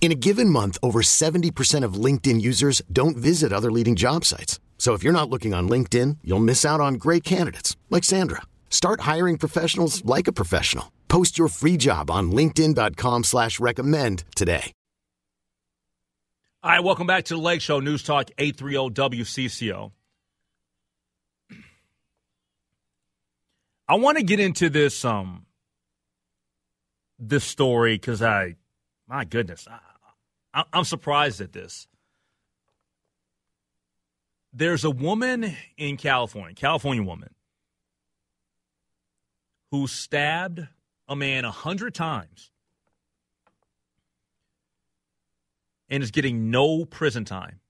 In a given month, over 70% of LinkedIn users don't visit other leading job sites. So if you're not looking on LinkedIn, you'll miss out on great candidates like Sandra. Start hiring professionals like a professional. Post your free job on LinkedIn.com slash recommend today. All right, welcome back to the Lake Show News Talk 830 WCCO. I want to get into this um this story because I my goodness, I, I'm surprised at this. There's a woman in California, California woman, who stabbed a man a hundred times and is getting no prison time.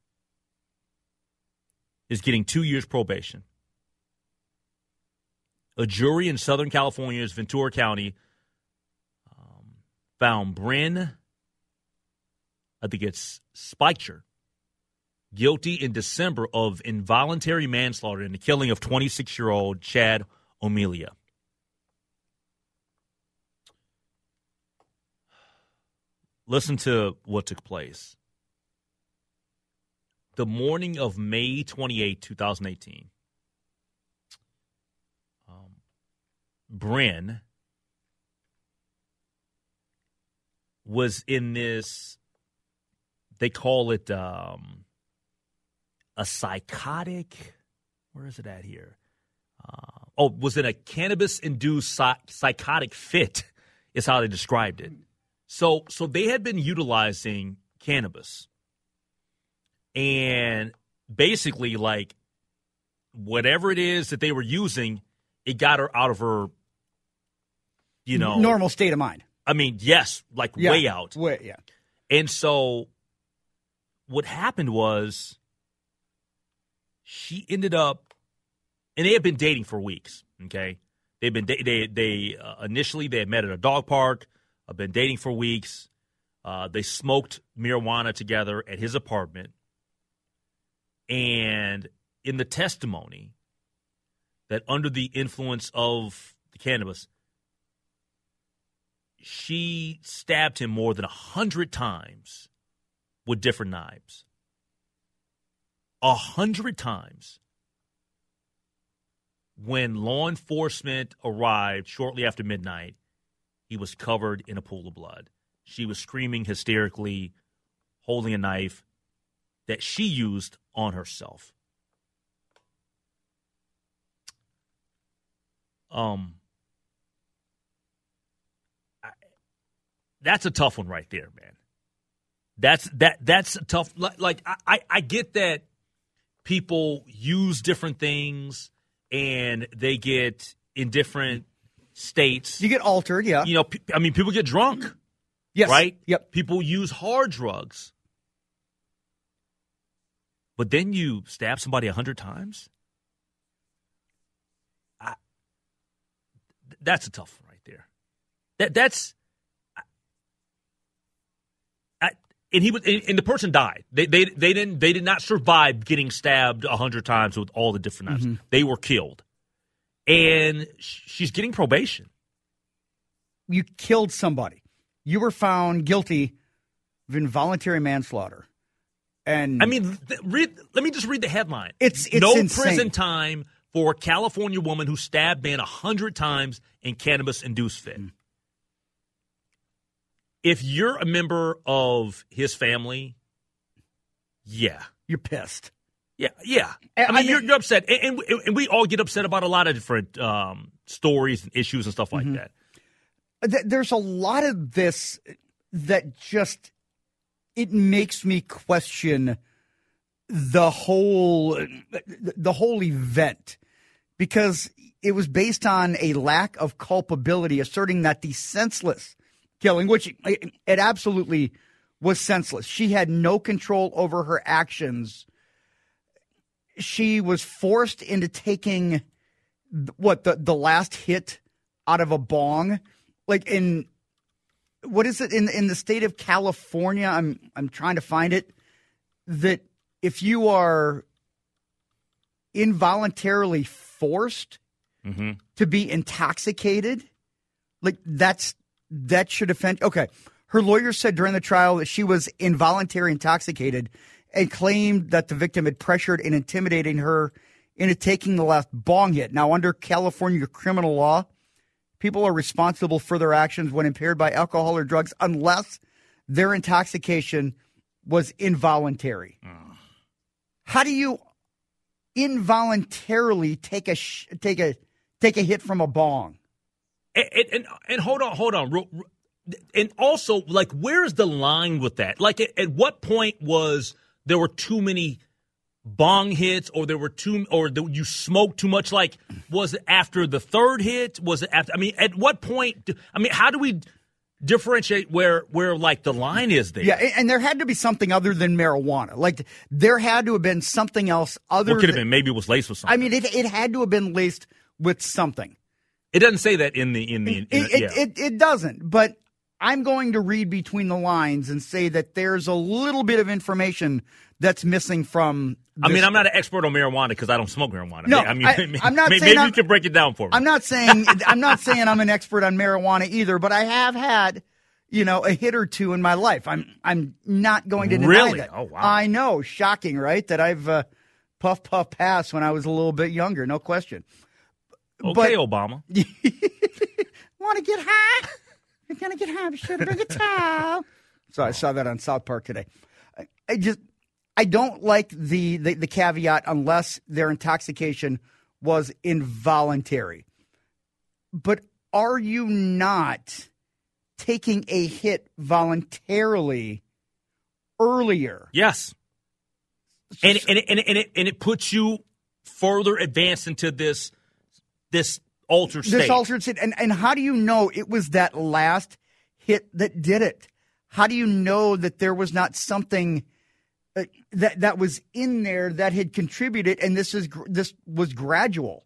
Is getting two years probation. A jury in Southern California's Ventura County um, found Bryn I think it's Speicher, guilty in December of involuntary manslaughter in the killing of 26 year old Chad O'Melia. Listen to what took place. The morning of May 28, 2018, um, Bryn was in this they call it um, a psychotic. Where is it at here? Uh, oh, was it a cannabis induced psych- psychotic fit? Is how they described it. So, so they had been utilizing cannabis, and basically, like whatever it is that they were using, it got her out of her, you know, normal state of mind. I mean, yes, like Yeah. way out. Way, yeah. And so what happened was she ended up and they had been dating for weeks, okay? They've been they they uh, initially they had met at a dog park, uh, been dating for weeks. Uh, they smoked marijuana together at his apartment. And in the testimony that under the influence of the cannabis, she stabbed him more than a hundred times with different knives. A hundred times. When law enforcement arrived shortly after midnight, he was covered in a pool of blood. She was screaming hysterically, holding a knife that she used on herself. Um, I- that's a tough one right there, man. That's that that's a tough. Like, like I, I I get that people use different things and they get in different states. You get altered, yeah. You know, I mean, people get drunk, Yes. right? Yep. People use hard drugs, but then you stab somebody a hundred times. I, that's a tough one right there. That that's. I, and he was, and, the person died. They, they they didn't they did not survive getting stabbed a hundred times with all the different knives. Mm-hmm. They were killed, and she's getting probation. You killed somebody. You were found guilty of involuntary manslaughter. And I mean, th- read, let me just read the headline. It's- it's no insane. prison time for a California woman who stabbed man a hundred times in cannabis-induced fit. Mm. If you're a member of his family, yeah, you're pissed. yeah, yeah. I mean, I mean- you're, you're upset, and, and, and we all get upset about a lot of different um, stories and issues and stuff like Mm-hmm. that. There's a lot of this that just it makes me question the whole the whole event because it was based on a lack of culpability asserting that the senseless killing which it, absolutely was senseless she had no control over her actions she was forced into taking what the the last hit out of a bong, like in what is it in in the state of California? I'm I'm trying to find it. That if you are involuntarily forced Mm-hmm. to be intoxicated, like that's that should offend. Okay, her lawyer said during the trial that she was involuntary intoxicated and claimed that the victim had pressured and intimidating her into taking the last bong hit. Now, under California criminal law, people are responsible for their actions when impaired by alcohol or drugs unless their intoxication was involuntary. How do you involuntarily take a sh- take a take a hit from a bong? And, and, and, hold on, hold on. And also, like, where's the line with that? Like, at, at what point was there were too many bong hits, or there were too, or the, you smoked too much? Like, was it after the third hit? Was it after? I mean, at what point? do- I mean, how do we differentiate where where like the line is there? Yeah, and- and there had to be something other than marijuana. Like there had to have been something else other. What could have been? Maybe it was laced with something. I mean, it it had to have been laced with something. It doesn't say that in the in the. In, It, it, yeah. it, it doesn't, but I'm going to read between the lines and say that there's a little bit of information that's missing from. I mean, I'm not an expert on marijuana because I don't smoke marijuana. No, I mean, I- I'm not maybe, saying maybe you can break it down for me. I'm not saying I'm not saying I'm an expert on marijuana either, but I have had, you know, a hit or two in my life. I'm I'm not going to deny Really? that. Oh, wow. I know, shocking, right? That I've uh, puff puff pass when I was a little bit younger, no question. Okay, but- Obama. Want to get high? You're gonna get high. Should bring a towel. So I saw that on South Park today. I, I just I don't like the, the the caveat unless their intoxication was involuntary. But are you not taking a hit voluntarily earlier? Yes. And and it, and, it, and it and it puts you further advanced into this this altered state. This altered state. And, and how do you know it was that last hit that did it? How do you know that there was not something uh, that that was in there that had contributed and this is this was gradual?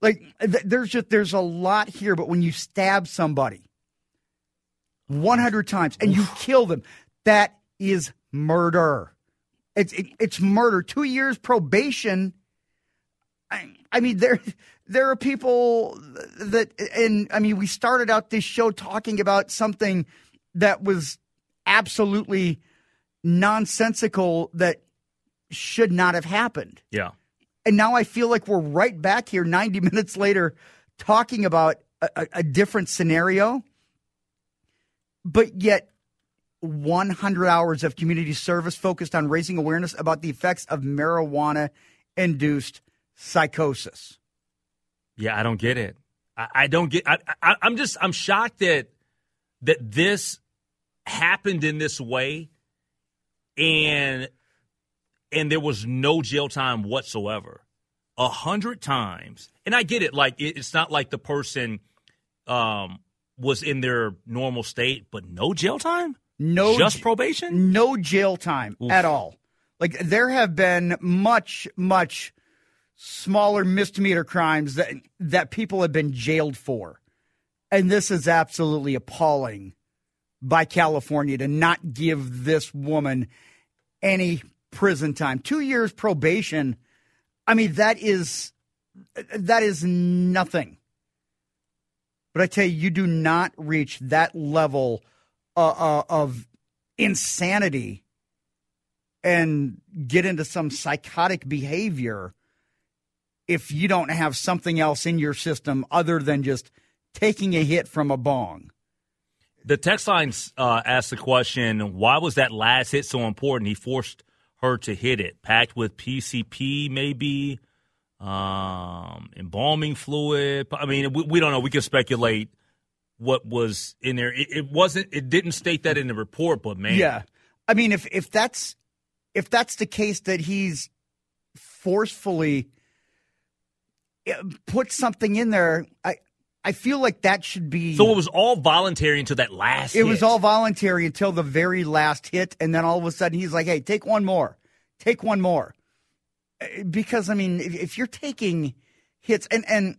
Like th- there's just there's a lot here, but when you stab somebody 100 times and you kill them, that is murder. It's it, it's murder. 2 years probation I, mean, there there are people that, and I mean, we started out this show talking about something that was absolutely nonsensical that should not have happened. yeah. And now I feel like we're right back here 90 minutes later talking about a, a, a different scenario. But yet, 100 hours of community service focused on raising awareness about the effects of marijuana induced psychosis. Yeah, I don't get it. I, I don't get. I, I, I'm just. I'm shocked that that this happened in this way, and and there was no jail time whatsoever. A hundred times, and I get it. Like it, it's not like the person um, was in their normal state, but no jail time. No just probation. no jail time Oof. at all. Like there have been much, much smaller misdemeanor crimes that that people have been jailed for, and this is absolutely appalling by California to not give this woman any prison time. Two years probation. I mean that is that is nothing. But I tell you, you do not reach that level uh, uh, of insanity and get into some psychotic behavior if you don't have something else in your system other than just taking a hit from a bong. The text lines uh, asked the question: Why was that last hit so important? He forced her to hit it, packed with PCP, maybe um, embalming fluid. I mean, we, we don't know. We can speculate what was in there. It, it wasn't. It didn't state that in the report, but man, Yeah. I mean if if that's if that's the case that he's forcefully Uh, put something in there, I I feel like that should be So it was all voluntary until that last. It was all voluntary until the very last hit, and then all of a sudden he's like, "Hey, take one more, take one more." Uh, because I mean, if, if you're taking hits, and and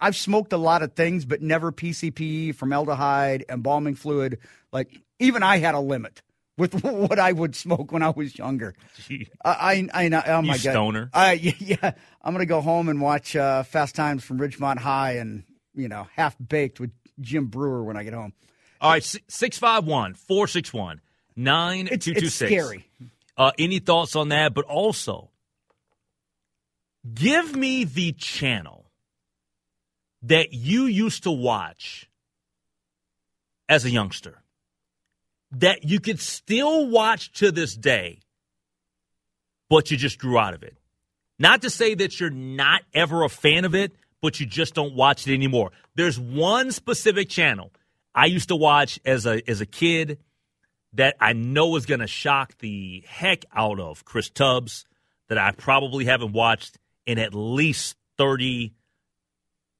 I've smoked a lot of things, but never PCP, formaldehyde, embalming fluid. Like even I had a limit with what I would smoke when I was younger. Gee. I, I, I. Oh my You god, stoner. I, yeah, I'm gonna go home and watch uh, Fast Times from Ridgemont High, and you know, half baked with Jim Breuer when I get home. All right, 651 461 It's, 9226. it's scary. Uh, any thoughts on that? But also, give me the channel that you used to watch as a youngster that you could still watch to this day, but you just grew out of it. Not to say that you're not ever a fan of it, but you just don't watch it anymore. There's one specific channel I used to watch as a as a kid that I know is going to shock the heck out of Chris Tubbs that I probably haven't watched in at least 30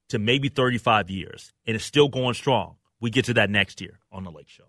to maybe 35 years and it's still going strong. We get to that next year on the Lake Show.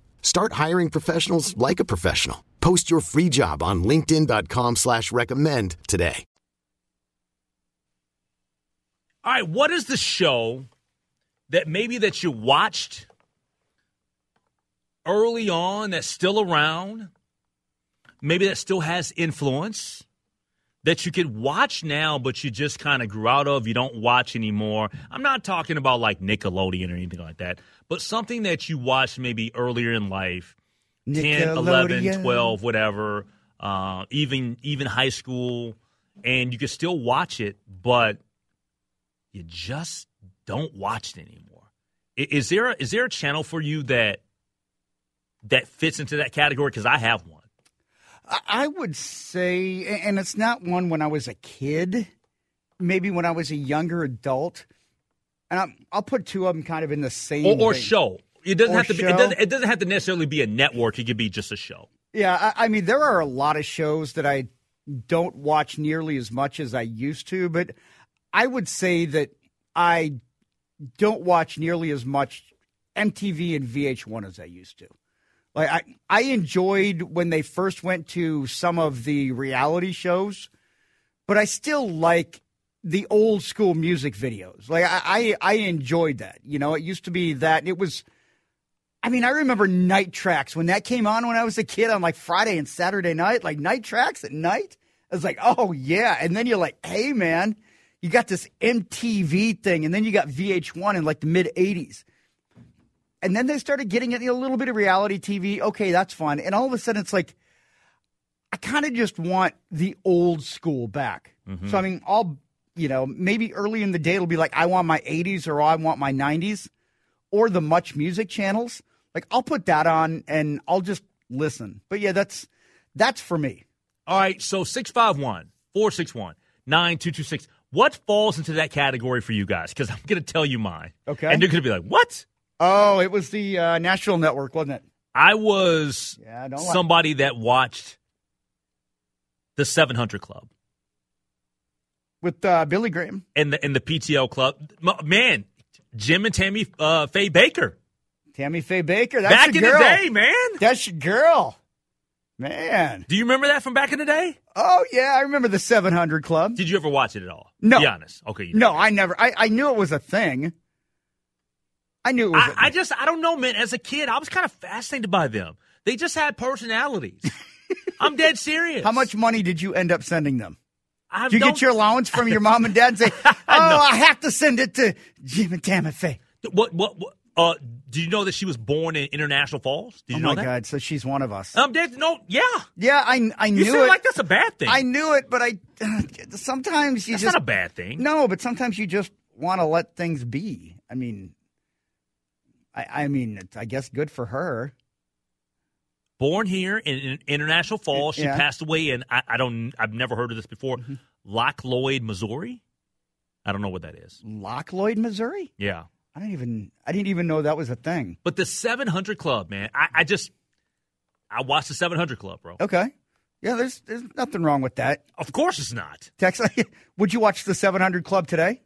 Start hiring professionals like a professional. Post your free job on linkedin.com slash recommend today. All right, what is the show that maybe that you watched early on that's still around? Maybe that still has influence that you could watch now, but you just kind of grew out of, you don't watch anymore. I'm not talking about like Nickelodeon or anything like that, but something that you watched maybe earlier in life 10, 11, 12, whatever, uh, even even high school, and you can still watch it, but you just don't watch it anymore. Is there a, is there a channel for you that that fits into that category? Because I have one. I- I would say, and it's not one when I was a kid, maybe when I was a younger adult. And I'm, I'll put two of them kind of in the same. Or, or show. It doesn't Or have to be. It doesn't, it doesn't have to necessarily be a network. It could be just a show. Yeah, I, I mean, there are a lot of shows that I don't watch nearly as much as I used to, but I would say that I don't watch nearly as much MTV and VH1 as I used to. Like I, I enjoyed when they first went to some of the reality shows, but I still like the old school music videos. Like I, I, I enjoyed that. You know, it used to be that it was. I mean, I remember Night Tracks when that came on when I was a kid on like Friday and Saturday night, like Night Tracks at night. I was like, oh yeah. And then you're like, hey man, you got this MTV thing, and then you got VH1 in like the mid 80s. And then they started getting it, you know, a little bit of reality TV. Okay, that's fun. And all of a sudden it's like, I kind of just want the old school back. So, mm-hmm. I mean, I'll, you know, maybe early in the day it'll be like, I want my 80s or I want my 90s or the Much Music channels. Like, I'll put that on and I'll just listen. But yeah, that's that's for me. All right, so 651 461 9226. What falls into that category for you guys? Because I'm going to tell you mine. Okay. And you're going to be like, what? Oh, it was the uh, National Network, wasn't it? I was Yeah, I don't like- somebody that watched the 700 Club. with uh, Billy Graham and the and the PTL club. Man, Jim and Tammy uh, Faye Bakker. Tammy Faye Bakker. That's back in girl. the day, man. That's your girl. Man. Do you remember that from back in the day? Oh yeah, I remember the 700 Club. Did you ever watch it at all? No. Be honest. Okay. You no, I never. I, I knew it was a thing. I knew it was. I, I just, I don't know, man. As a kid, I was kind of fascinated by them. They just had personalities. I'm dead serious. How much money did you end up sending them? I Did you get your allowance from your mom and dad and say, "Oh, I have to send it to Jim and Tammy Faye"? What? What? what uh, do you know that she was born in International Falls? Did Oh know my that? God! So she's one of us. Um, dead, no, yeah. yeah, I I You knew it. like that's a bad thing. I knew it, but I sometimes you that's just not a bad thing. no, but sometimes you just want to let things be. I mean, I I mean, it's, I guess good for her. Born here in, in International Falls, she Yeah. Mm-hmm. passed away in I, I don't. I've never heard of this before. Loch Lloyd, Missouri. I don't know what that is. Loch Lloyd, Missouri. Yeah, I didn't even I didn't even know that was a thing. but the 700 Club, man. I, I just I watched the 700 Club, bro. Okay, yeah, there's there's nothing wrong with that. Of course, it's not. Tex, would you watch the 700 Club today?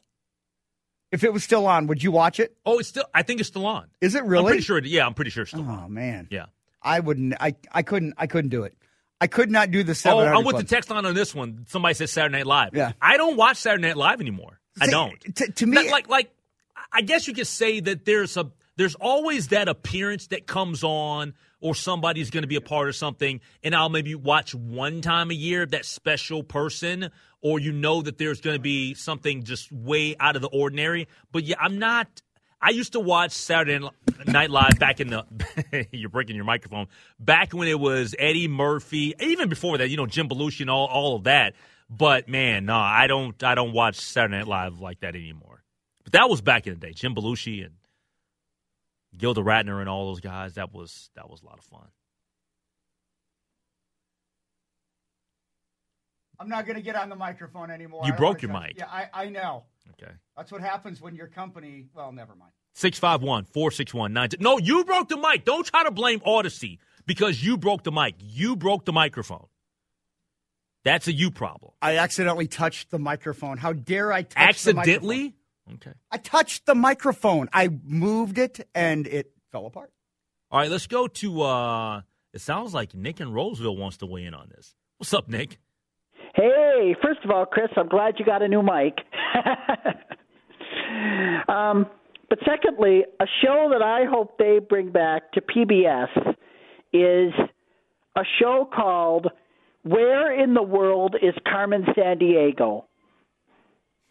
If it was still on, would you watch it? Oh, it's still. I think it's still on. Is it really? I'm pretty sure. It, yeah, I'm pretty sure it's still. Oh, on. Oh man, Yeah. I wouldn't. I I couldn't. I couldn't do it. I could not do the Oh, I'm with the text on on this one. Somebody says Saturday Night Live. Yeah. I don't watch Saturday Night Live anymore. I don't. To, to me, Not like like I guess you could say that there's a there's always that appearance that comes on or somebody's going to be a part of something and I'll maybe watch one time a year that special person or you know that there's going to be something just way out of the ordinary. But yeah I'm not I used to watch Saturday Night Live back in the you're breaking your microphone back when it was Eddie Murphy even before that you know Jim Belushi and all all of that. But man no I don't I don't watch Saturday Night Live like that anymore. But that was back in the day Jim Belushi and Gilda Radner and all those guys that was that was a lot of fun I'm not going to get on the microphone anymore. You broke your mic. Yeah, I, I know. okay That's what happens when your company. Well, never mind. 651 461 No, you broke the mic. Don't try to blame Audacy because you broke the mic. You broke the microphone. That's a you problem. I accidentally touched the microphone. How dare I touch the microphone? Accidentally? Okay. I touched the microphone. I moved it and it fell apart. All right, let's go to uh it sounds like Nick in Roseville wants to weigh in on this. What's up, Nick? Hey, first of all, Chris, I'm glad you got a new mic. um, but secondly, a show that I hope they bring back to PBS is a show called Where in the World is Carmen Sandiego?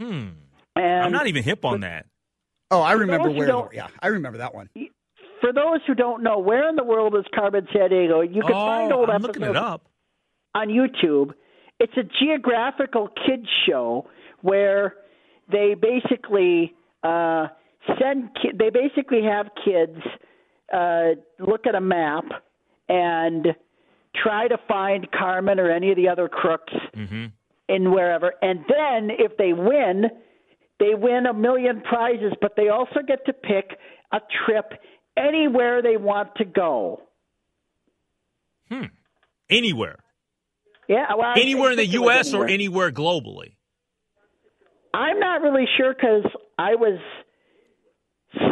Hmm. And I'm not even hip on that. Oh, I remember where. Yeah, I remember that one. for those who don't know, Where in the World is Carmen Sandiego? You can find oh, old I'm looking it up. on YouTube. It's a geographical kids show where they basically uh, send ki- they basically have kids uh, look at a map and try to find Carmen or any of the other crooks Mm-hmm. in wherever, and then if they win, they win a million prizes, but they also get to pick a trip anywhere they want to go. Hmm. Anywhere. Yeah, well, Anywhere in the US or anywhere. anywhere globally. I'm not really sure because I was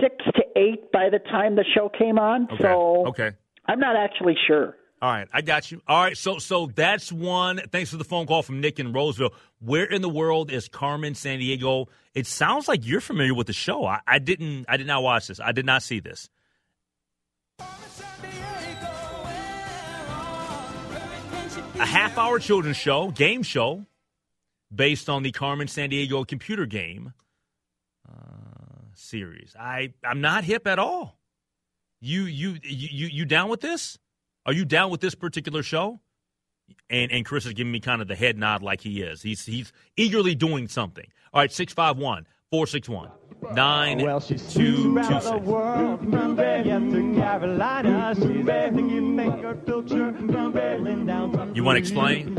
six to eight by the time the show came on, Okay. so okay. I'm not actually sure. All right, I got you. All right, so so that's one. Thanks for the phone call from Nick in Roseville. Where in the world is Carmen Sandiego? It sounds like you're familiar with the show. I, I didn't. I did not watch this. I did not see this. A half-hour children's show, game show, based on the Carmen Sandiego computer game uh, series. I I'm not hip at all. You you you you down with this? Are you down with this particular show? And and Chris is giving me kind of the head nod like he is. He's he's eagerly doing something. All right, 651 461 Well, she's two around the world from Vegas to Carolina. She's everything you make her filter from Berlin down to You want to explain?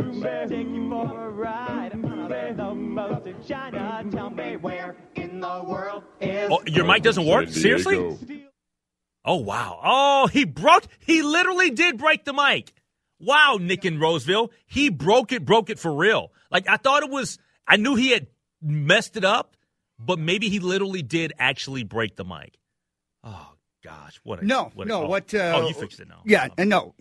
Take you for a ride. Say the most in China. Tell me where in the world is Oh, your mic doesn't work? Seriously? Oh wow. Oh, he broke he literally did break the mic. Wow, Nick in Roseville. He broke it, broke it for real. Like I thought it was I knew he had messed it up, but maybe he literally did actually break the mic. Oh gosh, what a No, what a- no. oh, What? Uh, oh, you fixed it now. Yeah, and no.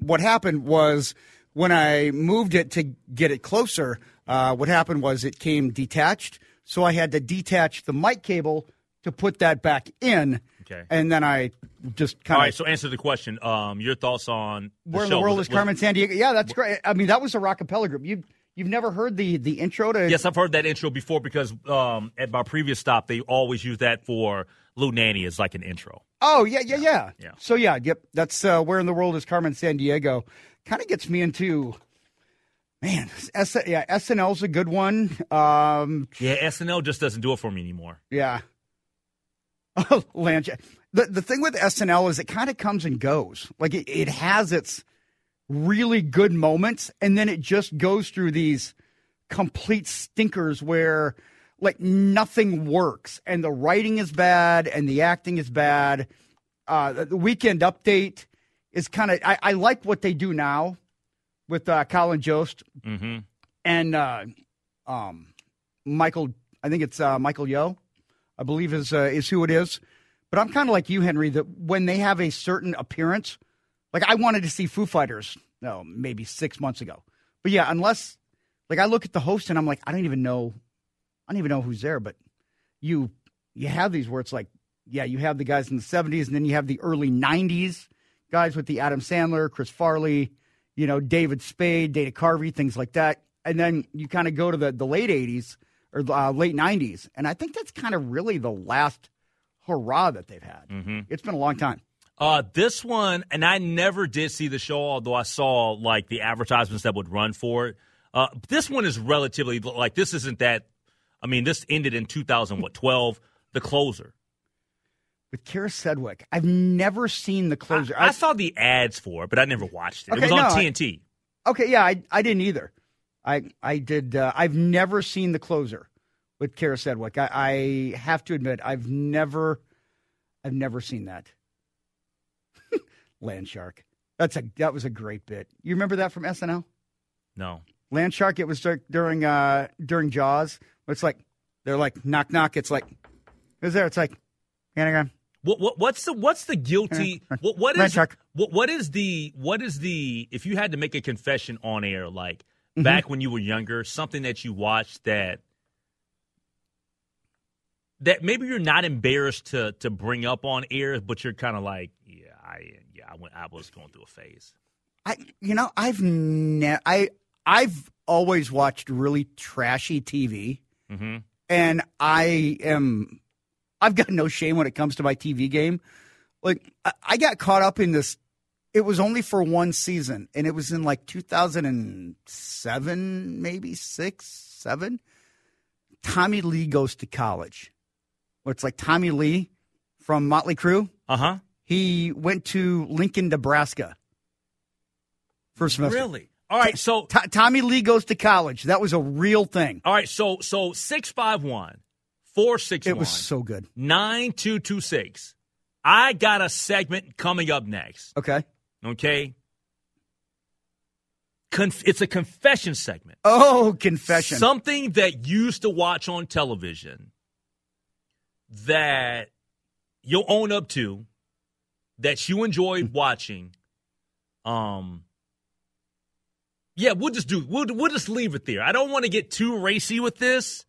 What happened was when I moved it to get it closer. Uh, what happened was it came detached, so I had to detach the mic cable to put that back in. Okay. And then I just kind of. All right. so answer the question. Um, your thoughts on the where in the world Was is Carmen Sandiego? Yeah, that's great. I mean, that was a rockapella group. You you've never heard the the intro to? Yes, I've heard that intro before because um, at my previous stop they always use that for Lou Nanne as like an intro. Oh yeah, yeah, yeah. Yeah. So yeah, yep. That's uh, where in the world is Carmen San Diego. Kind of gets me into. Man, S- yeah, SNL's a good one. Um, Yeah, SNL just doesn't do it for me anymore. Yeah. Oh, Lange. The the thing with SNL is it kind of comes and goes. Like it, it has its really good moments, and then it just goes through these complete stinkers where like nothing works, and the writing is bad, and the acting is bad. Uh, the- the weekend update is kind of. I, I like what they do now with uh, Colin Jost Mm-hmm. and uh, um, Michael. I think it's uh, Michael Yo. I believe is uh, is who it is. But I'm kind of like you, Henry. That when they have a certain appearance, like I wanted to see Foo Fighters, no, maybe six months ago. But yeah, unless like I look at the host and I'm like, I don't even know, I don't even know who's there. But you you have these where it's like, yeah, you have the guys in the 70s, and then you have the early 90s guys with the Adam Sandler, Chris Farley, you know, David Spade, Dana Carvey, things like that. And then you kind of go to the, the late 80s or uh, late 90s. And I think that's kind of really the last hurrah that they've had. Mm-hmm. It's been a long time. Uh, this one, and I never did see the show, although I saw like the advertisements that would run for it. Uh, this one is relatively like this isn't that. I mean, this ended in 2012. The closer. With Kyra Sedgwick, I've never seen the closer. I, I saw the ads for it, but I never watched it. Okay, it was on no, I- TNT. Okay, yeah, I, I didn't either. I I did. Uh, I've never seen the closer with Kyra Sedgwick. I, I have to admit, I've never, I've never seen that. Land Shark. That's a that was a great bit. You remember that from SNL? no. Land Shark. It was during uh during Jaws. It's like they're like knock knock. It's like who's there? It's like anagram. What, what what's the what's the guilty what what is what what is the what is the if you had to make a confession on air like Mm-hmm. back when you were younger something that you watched that that maybe you're not embarrassed to to bring up on air but you're kind of like yeah I yeah I went I was going through a phase I you know I've ne- I I've always watched really trashy TV, mm-hmm. and I am I've got no shame when it comes to my TV game. Like I, I got caught up in this. It was only for one season, and it was in like 2007, maybe six, seven. Tommy Lee goes to college. Where it's like Tommy Lee from Motley Crue. uh-huh He went to Lincoln, Nebraska for a semester. really all right so To- Tommy Lee goes to college. That was a real thing. all right so so 651 461 It was so good. 9226 I got a segment coming up next Okay. Okay. Conf- it's a confession segment. Oh, confession. Something that you used to watch on television that you'll own up to, that you enjoyed watching. Um, yeah, we'll just do. We'll we'll just leave it there. I don't want to get too racy with this,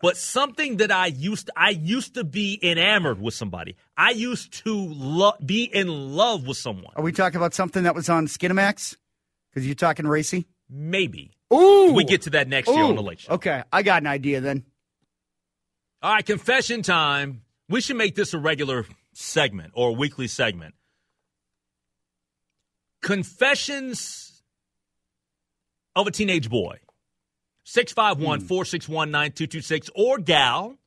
but something that I used to, I used to be enamored with somebody. I used to lo- be in love with someone. Are we talking about something that was on Skinamax? Because you're talking racy. Maybe. Ooh. We get to that next year on the Lake Show. Okay, I got an idea then. All right, confession time. We should make this a regular segment or a weekly segment. Confessions of a teenage boy. 651 461 9226 or gal.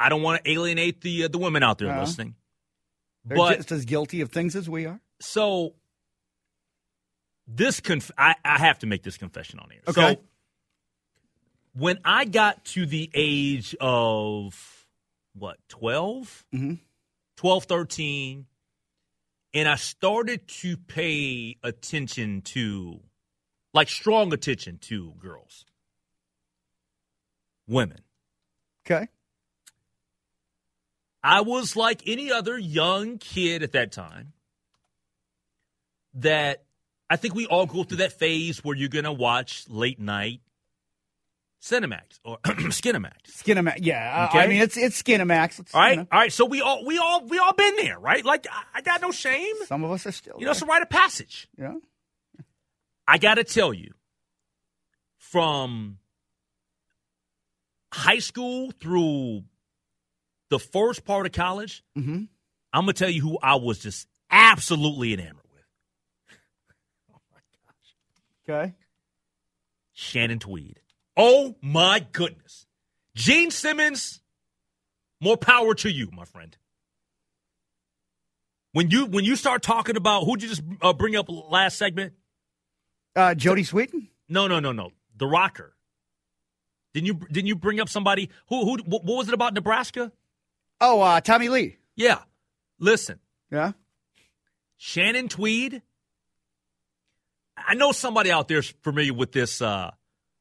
I don't want to alienate the uh, the women out there Uh-huh. listening. They're But just as guilty of things as we are. so this conf- I, I have to make this confession on here. Okay. So when I got to the age of what 12 Mhm. 12 13 and I started to pay attention to like strong attention to girls women. Okay. I was like any other young kid at that time that I think we all go through that phase where you're going to watch late night Cinemax or Skinemax. Skinemax. Yeah. Okay. I mean, it's it's Skinemax. It's, All right, you know, all right. So we all we all we all been there, right? Like I, I got no shame. some of us are still. You know, it's a rite of passage. yeah. I got to tell you, from high school through the first part of college, Mm-hmm. I'm gonna tell you who I was just absolutely enamored with. Okay. Shannon Tweed. Oh my goodness. Gene Simmons, more power to you, my friend. When you when you start talking about who'd you just uh, bring up last segment? Uh, Jodie Sweetin. No, no, no, no. The Rocker. Didn't you didn't you bring up somebody who who what was it about Nebraska? Oh, uh, Tommy Lee. Yeah. Listen, Yeah. Shannon Tweed. I know somebody out there's familiar with this uh,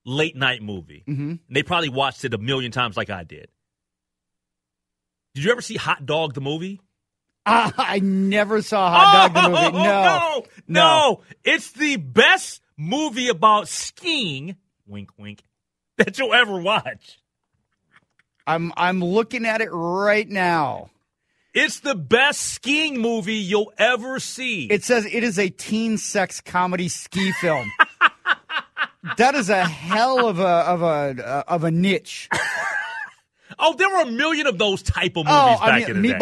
late night movie. Mm-hmm. They probably watched it a million times like I did. Did you ever see Hot Dog the movie? Uh, I never saw Hot Dog the movie. Oh, No. no, no. It's the best movie about skiing, wink, wink, that you'll ever watch. I'm I'm looking at it right now. It's the best skiing movie you'll ever see. It says it is a teen sex comedy ski film. that is a hell of a of a uh, of a niche. oh, there were a million of those type of movies Oh, back I mean in the day.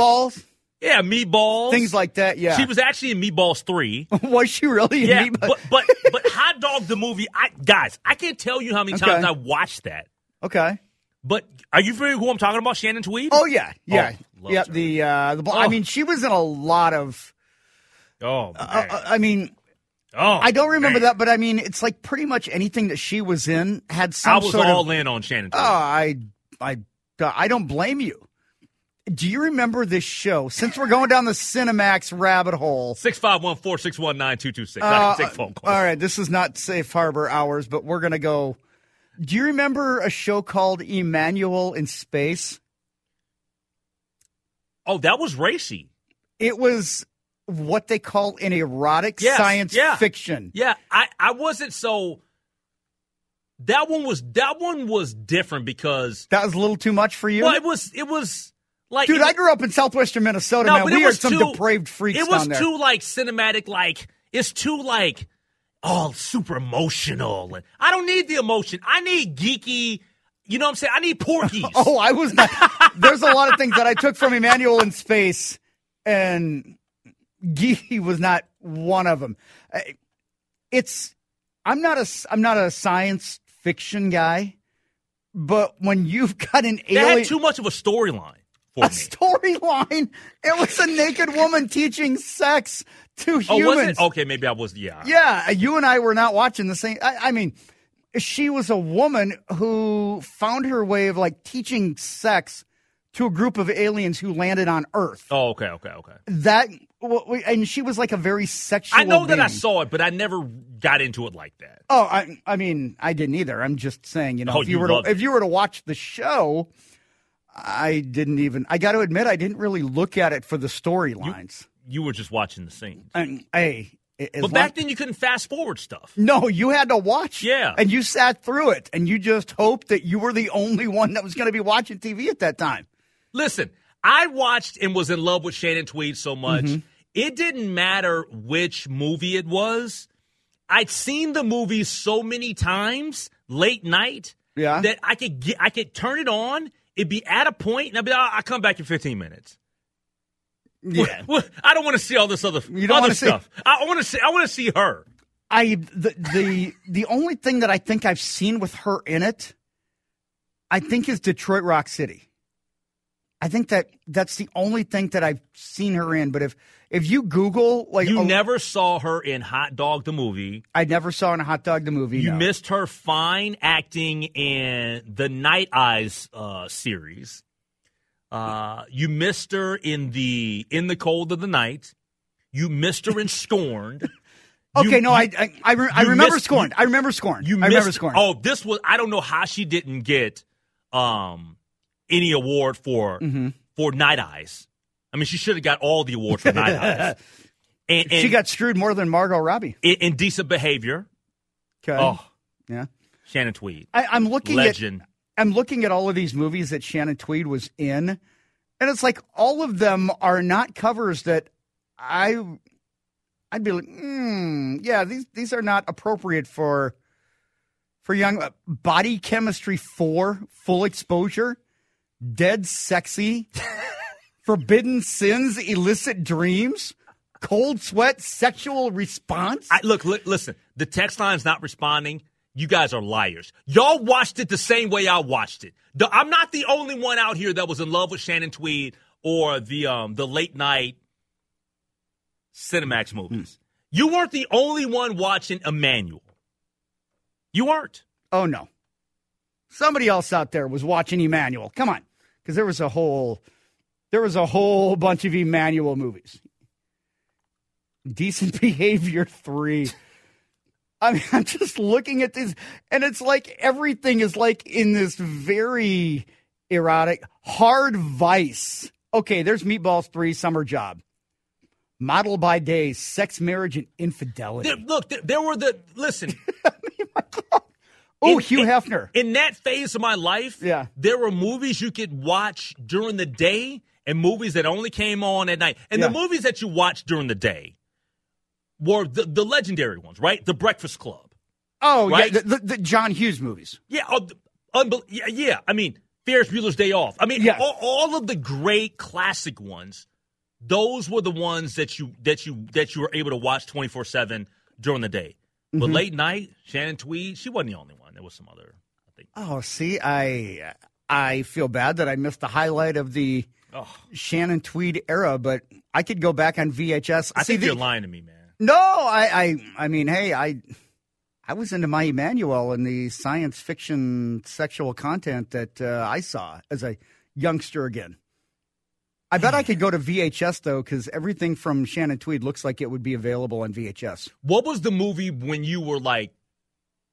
Yeah, Meatballs. things like that. Yeah. She was actually in Meatballs 3. was she really? in Yeah, but, but but Hot Dog the movie, I guys, I can't tell you how many times Okay. I watched that. okay. But are you familiar with who I'm talking about? Shannon Tweed? Oh yeah, yeah, Oh, yeah. her. The uh, the. bl- I Oh. mean, she was in a lot of. Oh, Uh, uh, I mean, oh, I don't remember man. that, but I mean, it's like pretty much anything that she was in had some I was sort all of. in on Shannon Tweed. Oh, I, I, I don't blame you. Do you remember this show? Since we're going down the Cinemax rabbit hole, 651 461 9226. I Uh, can take phone calls. All right, this is not safe harbor hours, but we're gonna go. Do you remember a show called Emmanuelle in Space? Oh, that was racy. It was what they call an erotic Yes, science yeah. fiction. Yeah, I, I wasn't so. That one was that one was different because That was a little too much for you, well, it was it was like dude. it I grew up in southwestern Minnesota. No, man, we are was some too- depraved freaks It was too like cinematic, like it's too like oh super emotional, and I don't need the emotion. I need geeky. You know what I'm saying? I need Porky's. Oh, I was not. There's a lot of things that I took from Emmanuelle in Space, and geeky was not one of them. Eh, it's I'm not a I'm not a science fiction guy, but when you've got an They had alien too much of a storyline for a storyline, it was a naked woman teaching sex to humans. oh, was it? Okay, maybe I was. Yeah. Yeah, you and I were not watching the same. I, I mean, she was a woman who found her way of like teaching sex to a group of aliens who landed on Earth. Oh, okay, okay, okay. That and she was like a very sexual. I know that I saw it, but I never got into it like that. Oh, I, I mean, I didn't either. I'm just saying, you know, Oh, if you, you were to, if you were to watch the show, I didn't even. I got to admit, I didn't really look at it for the storylines. You were just watching the scene. And hey, But long- back then, you couldn't fast forward stuff. No, you had to watch. Yeah. And you sat through it and you just hoped that you were the only one that was going to be watching TV at that time. Listen, I watched and was in love with Shannon Tweed so much. Mm-hmm. It didn't matter which movie it was. I'd seen the movie so many times late night Yeah. that I could get, I could turn it on. It'd be at a point, and I'd be, I'll, oh, I'll come back in 15 minutes. Yeah. Well, I don't want to see all this other, You other wanna see- stuff. I want to see. I want to see her. I the, the the only thing that I think I've seen with her in it, I think is Detroit Rock City. I think that that's the only thing that I've seen her in. But if if you Google like You oh, never saw her in Hot Dog the movie. I never saw her in a hot dog the movie. You no. missed her fine acting in the Night Eyes uh, series. Uh, you missed her in the In the Cold of the Night. You missed her in Scorned. Okay, You- no, I I I, re- I remember missed- Scorned. I remember Scorned. You I remember missed- Scorned. Oh, this was I don't know how she didn't get um, any award for Mm-hmm. for Night Eyes. I mean, she should have got all the awards for Night Eyes. And, and she got screwed more than Margot Robbie. in, indecent behavior. Okay. Oh, yeah. Shannon Tweed, I, I'm looking legend. at I'm looking at all of these movies that Shannon Tweed was in, and it's like all of them are not covers that I I'd be like, hmm, yeah, these these are not appropriate for for young uh, body chemistry for full exposure, dead sexy, forbidden sins, illicit dreams, cold sweat, sexual response. I, look, li- listen. The text line's not responding. You guys are liars. Y'all watched it the same way I watched it. The, I'm not the only one out here that was in love with Shannon Tweed or the um the late night Cinemax movies. You weren't the only one watching Emmanuelle. You weren't. Oh no. Somebody else out there was watching Emmanuelle. Come on. Because there was a whole there was a whole bunch of Emmanuelle movies. Decent behavior three. I mean, I'm just looking at this, and it's like everything is like in this very erotic, hard vice. Okay, there's Meatballs 3, Summer Job. Model by Day, Sex, Marriage, and Infidelity. There- look, there, there were the listen. oh, Hugh Hefner. In that phase of my life, Yeah. there were movies you could watch during the day and movies that only came on at night. And the movies that you watched during the day were the, the legendary ones, right? The Breakfast Club. Oh, Right? yeah, the, the, the John Hughes movies. Yeah, oh, yeah, yeah. I mean, Ferris Bueller's Day Off. I mean, Yes. all, all of the great classic ones. Those were the ones that you that you that you were able to watch twenty four seven during the day. But Mm-hmm. late night, Shannon Tweed, she wasn't the only one. There was some other. I think. Oh, see, I I feel bad that I missed the highlight of the Oh, Shannon Tweed era, but I could go back on VHS. I See, think the- you're lying to me, man. No, I, I I mean, hey, I I was into my Emmanuelle and the science fiction sexual content that uh, I saw as a youngster again. I bet I could go to VHS though, because everything from Shannon Tweed looks like it would be available on VHS. What was the movie when you were like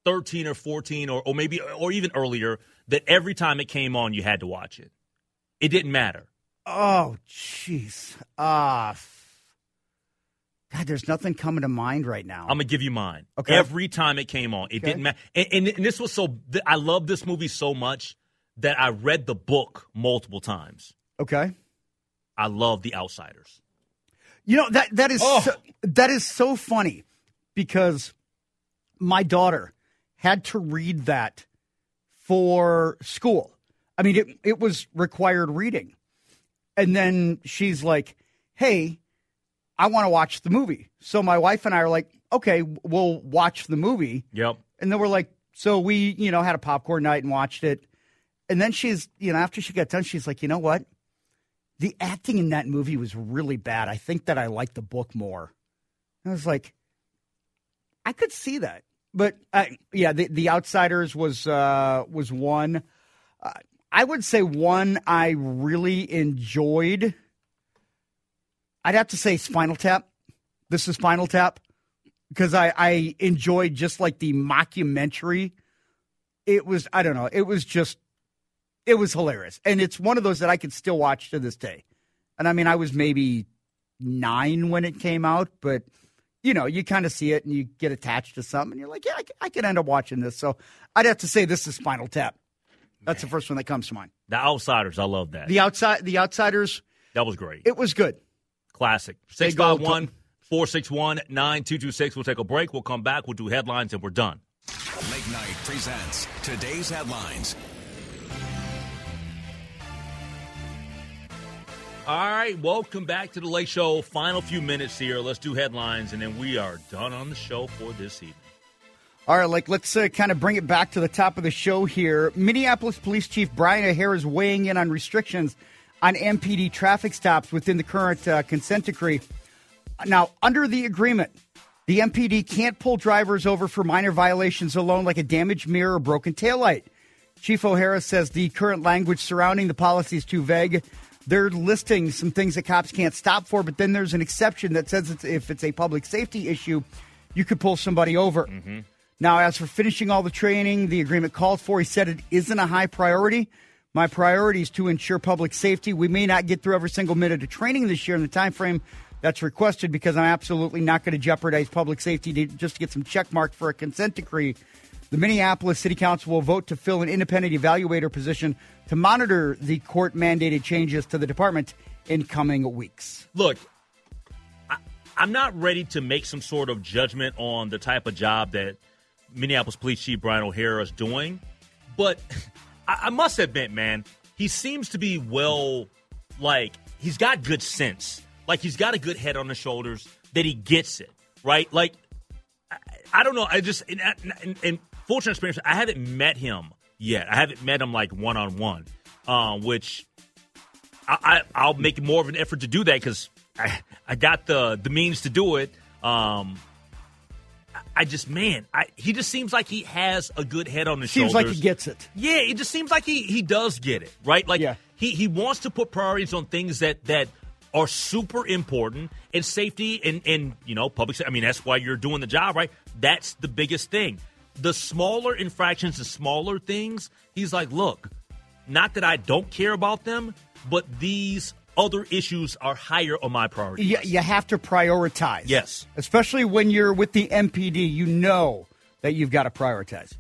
13 or 14 or, or maybe or even earlier that every time it came on you had to watch it? It didn't matter. Oh, jeez. Ah, God, there's nothing coming to mind right now. I'm gonna give you mine. Okay. Every time it came on, it Okay. didn't matter. And, and, and this was so. I love this movie so much that I read the book multiple times. okay. I love The Outsiders. You know that that is Oh. so, that is so funny because my daughter had to read that for school. I mean, it it was required reading, and then she's like, "Hey, I want to watch the movie." So my wife and I are like, "Okay, we'll watch the movie." Yep. And then we're like, so we, you know, had a popcorn night and watched it. And then she's, you know, after she got done, she's like, you know what? The acting in that movie was really bad. I think that I like the book more. I was like, I could see that. But uh, yeah, the, the Outsiders was uh, was one. Uh, I would say one I really enjoyed. I'd have to say Spinal Tap. This is Spinal Tap because I, I enjoyed just like the mockumentary. It was I don't know. It was just it was hilarious, and it's one of those that I can still watch to this day. And I mean, I was maybe nine when it came out, but you know, you kind of see it and you get attached to something, and you're like, yeah, I, c- I could end up watching this. So I'd have to say this is Spinal Tap. That's the first one that comes to mind. The Outsiders. I love that. The outside, the Outsiders, that was great. it was good. Classic. They go 651 461 9226. We'll take a break. We'll come back. We'll do headlines, and we're done. Late Night presents today's headlines. All right, welcome back to the Lake Show. Final few minutes here. Let's do headlines, and then we are done on the show for this evening. All right, like let's uh, kind of bring it back to the top of the show here. Minneapolis Police Chief Brian O'Hara is weighing in on restrictions on MPD traffic stops within the current uh, consent decree. Now, under the agreement, the MPD can't pull drivers over for minor violations alone, like a damaged mirror or broken taillight. Chief O'Hara says the current language surrounding the policy is too vague. They're listing some things that cops can't stop for, but then there's an exception that says it's, if it's a public safety issue, you could pull somebody over. Mm-hmm. Now, as for finishing all the training the agreement called for, he said it isn't a high priority, My priority is to ensure public safety. We may not get through every single minute of training this year in the time frame that's requested because I'm absolutely not going to jeopardize public safety to, just to get some check mark for a consent decree. The Minneapolis City Council will vote to fill an independent evaluator position to monitor the court mandated changes to the department in coming weeks. Look, I, I'm not ready to make some sort of judgment on the type of job that Minneapolis Police Chief Brian O'Hara is doing, but I, I must admit, man, he seems to be well, like, he's got good sense. Like, he's got a good head on his shoulders that he gets it, right? Like, I, don't know. I just, and, in, in full transparency, I haven't met him yet. I haven't met him like one on one, which I, I will make more of an effort to do that because I I got the the means to do it. Um, I just man, I, he just seems like he has a good head on his seems shoulders. Seems like he gets it. Yeah, it just seems like he he does get it right. Like Yeah. he he wants to put priorities on things that that are super important and safety and and you know public. I mean that's why you're doing the job, right? That's the biggest thing. The smaller infractions, the smaller things. He's like, look, not that I don't care about them, but these other issues are higher on my priority. You, you have to prioritize. Yes. Especially when you're with the MPD, you know that you've got to prioritize.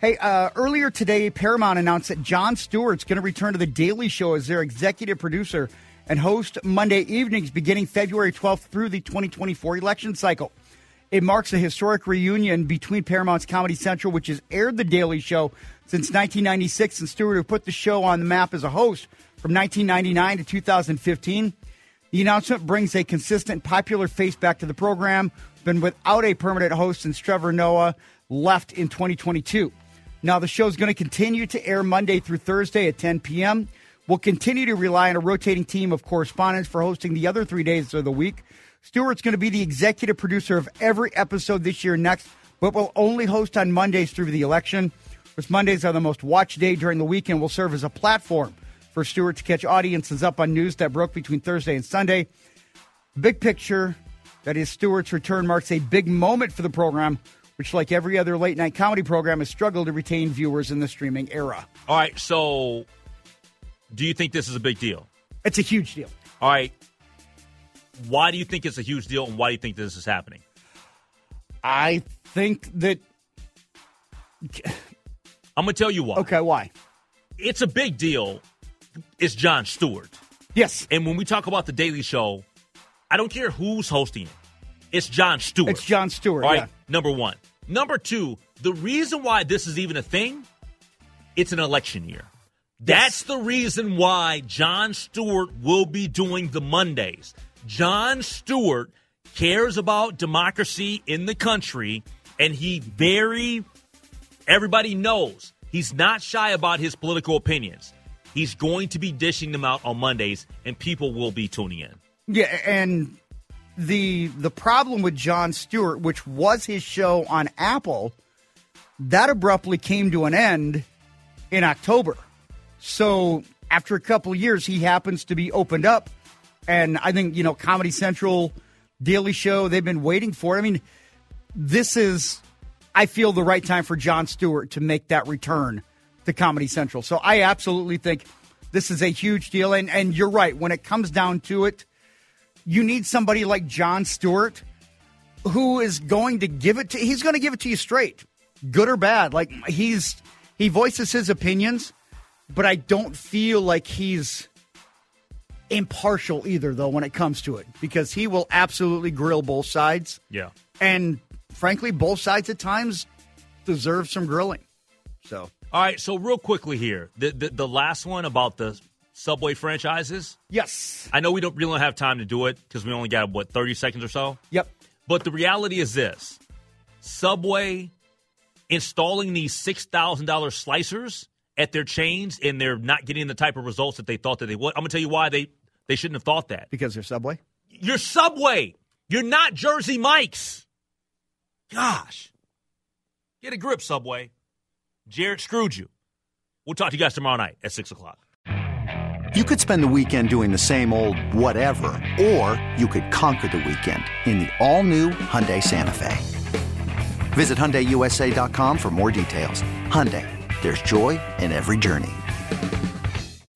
Hey, uh, earlier today, Paramount announced that Jon Stewart's going to return to The Daily Show as their executive producer and host Monday evenings beginning February 12th through the 2024 election cycle. It marks a historic reunion between Paramount's Comedy Central, which has aired The Daily Show since 1996, and Stewart, who put the show on the map as a host from 1999 to 2015. The announcement brings a consistent, popular face back to the program, been without a permanent host since Trevor Noah left in 2022. Now, the show is going to continue to air Monday through Thursday at 10 p.m. We'll continue to rely on a rotating team of correspondents for hosting the other three days of the week. Stewart's going to be the executive producer of every episode this year and next, but will only host on Mondays through the election. Which Mondays are the most watched day during the week and will serve as a platform for Stewart to catch audiences up on news that broke between Thursday and Sunday. Big picture, that is, Stewart's return marks a big moment for the program, which, like every other late night comedy program, has struggled to retain viewers in the streaming era. All right, so do you think this is a big deal? It's a huge deal. All right. Why do you think it's a huge deal and why do you think this is happening? I think that. I'm going to tell you why. Okay, why? It's a big deal. It's Jon Stewart. Yes. And when we talk about The Daily Show, I don't care who's hosting it. It's Jon Stewart. It's Jon Stewart. All right, yeah. number one. Number two, the reason why this is even a thing, it's an election year. That's the reason why Jon Stewart will be doing the Mondays. Jon Stewart cares about democracy in the country, and he very, everybody knows he's not shy about his political opinions. He's going to be dishing them out on Mondays, and people will be tuning in. Yeah, and the the problem with Jon Stewart, which was his show on Apple, that abruptly came to an end in October. So after a couple years, he happens to be opened up, and I think you know Comedy Central, Daily Show, they've been waiting for it. I mean, this is, I feel, the right time for Jon Stewart to make that return to Comedy Central. So I absolutely think this is a huge deal, and and you're right when it comes down to it you need somebody like Jon Stewart who is going to give it to he's going to give it to you straight good or bad like he's he voices his opinions but I don't feel like he's impartial either though when it comes to it because he will absolutely grill both sides Yeah. and frankly both sides at times deserve some grilling so All right, so real quickly here, the the, the last one about the Subway franchises. yes I know we don't really have time to do it because we only got what thirty seconds or so. yep But the reality is this: Subway installing these six thousand dollars slicers at their chains, and they're not getting the type of results that they thought that they would. I'm gonna tell you why they they shouldn't have thought that. because they're Subway You're Subway. You're not Jersey Mike's. Gosh, get a grip, Subway. Jared screwed you. We'll talk to you guys tomorrow night at six o'clock. You could spend the weekend doing the same old whatever, or you could conquer the weekend in the all-new Hyundai Santa Fe. Visit HyundaiUSA.com for more details. Hyundai, there's joy in every journey.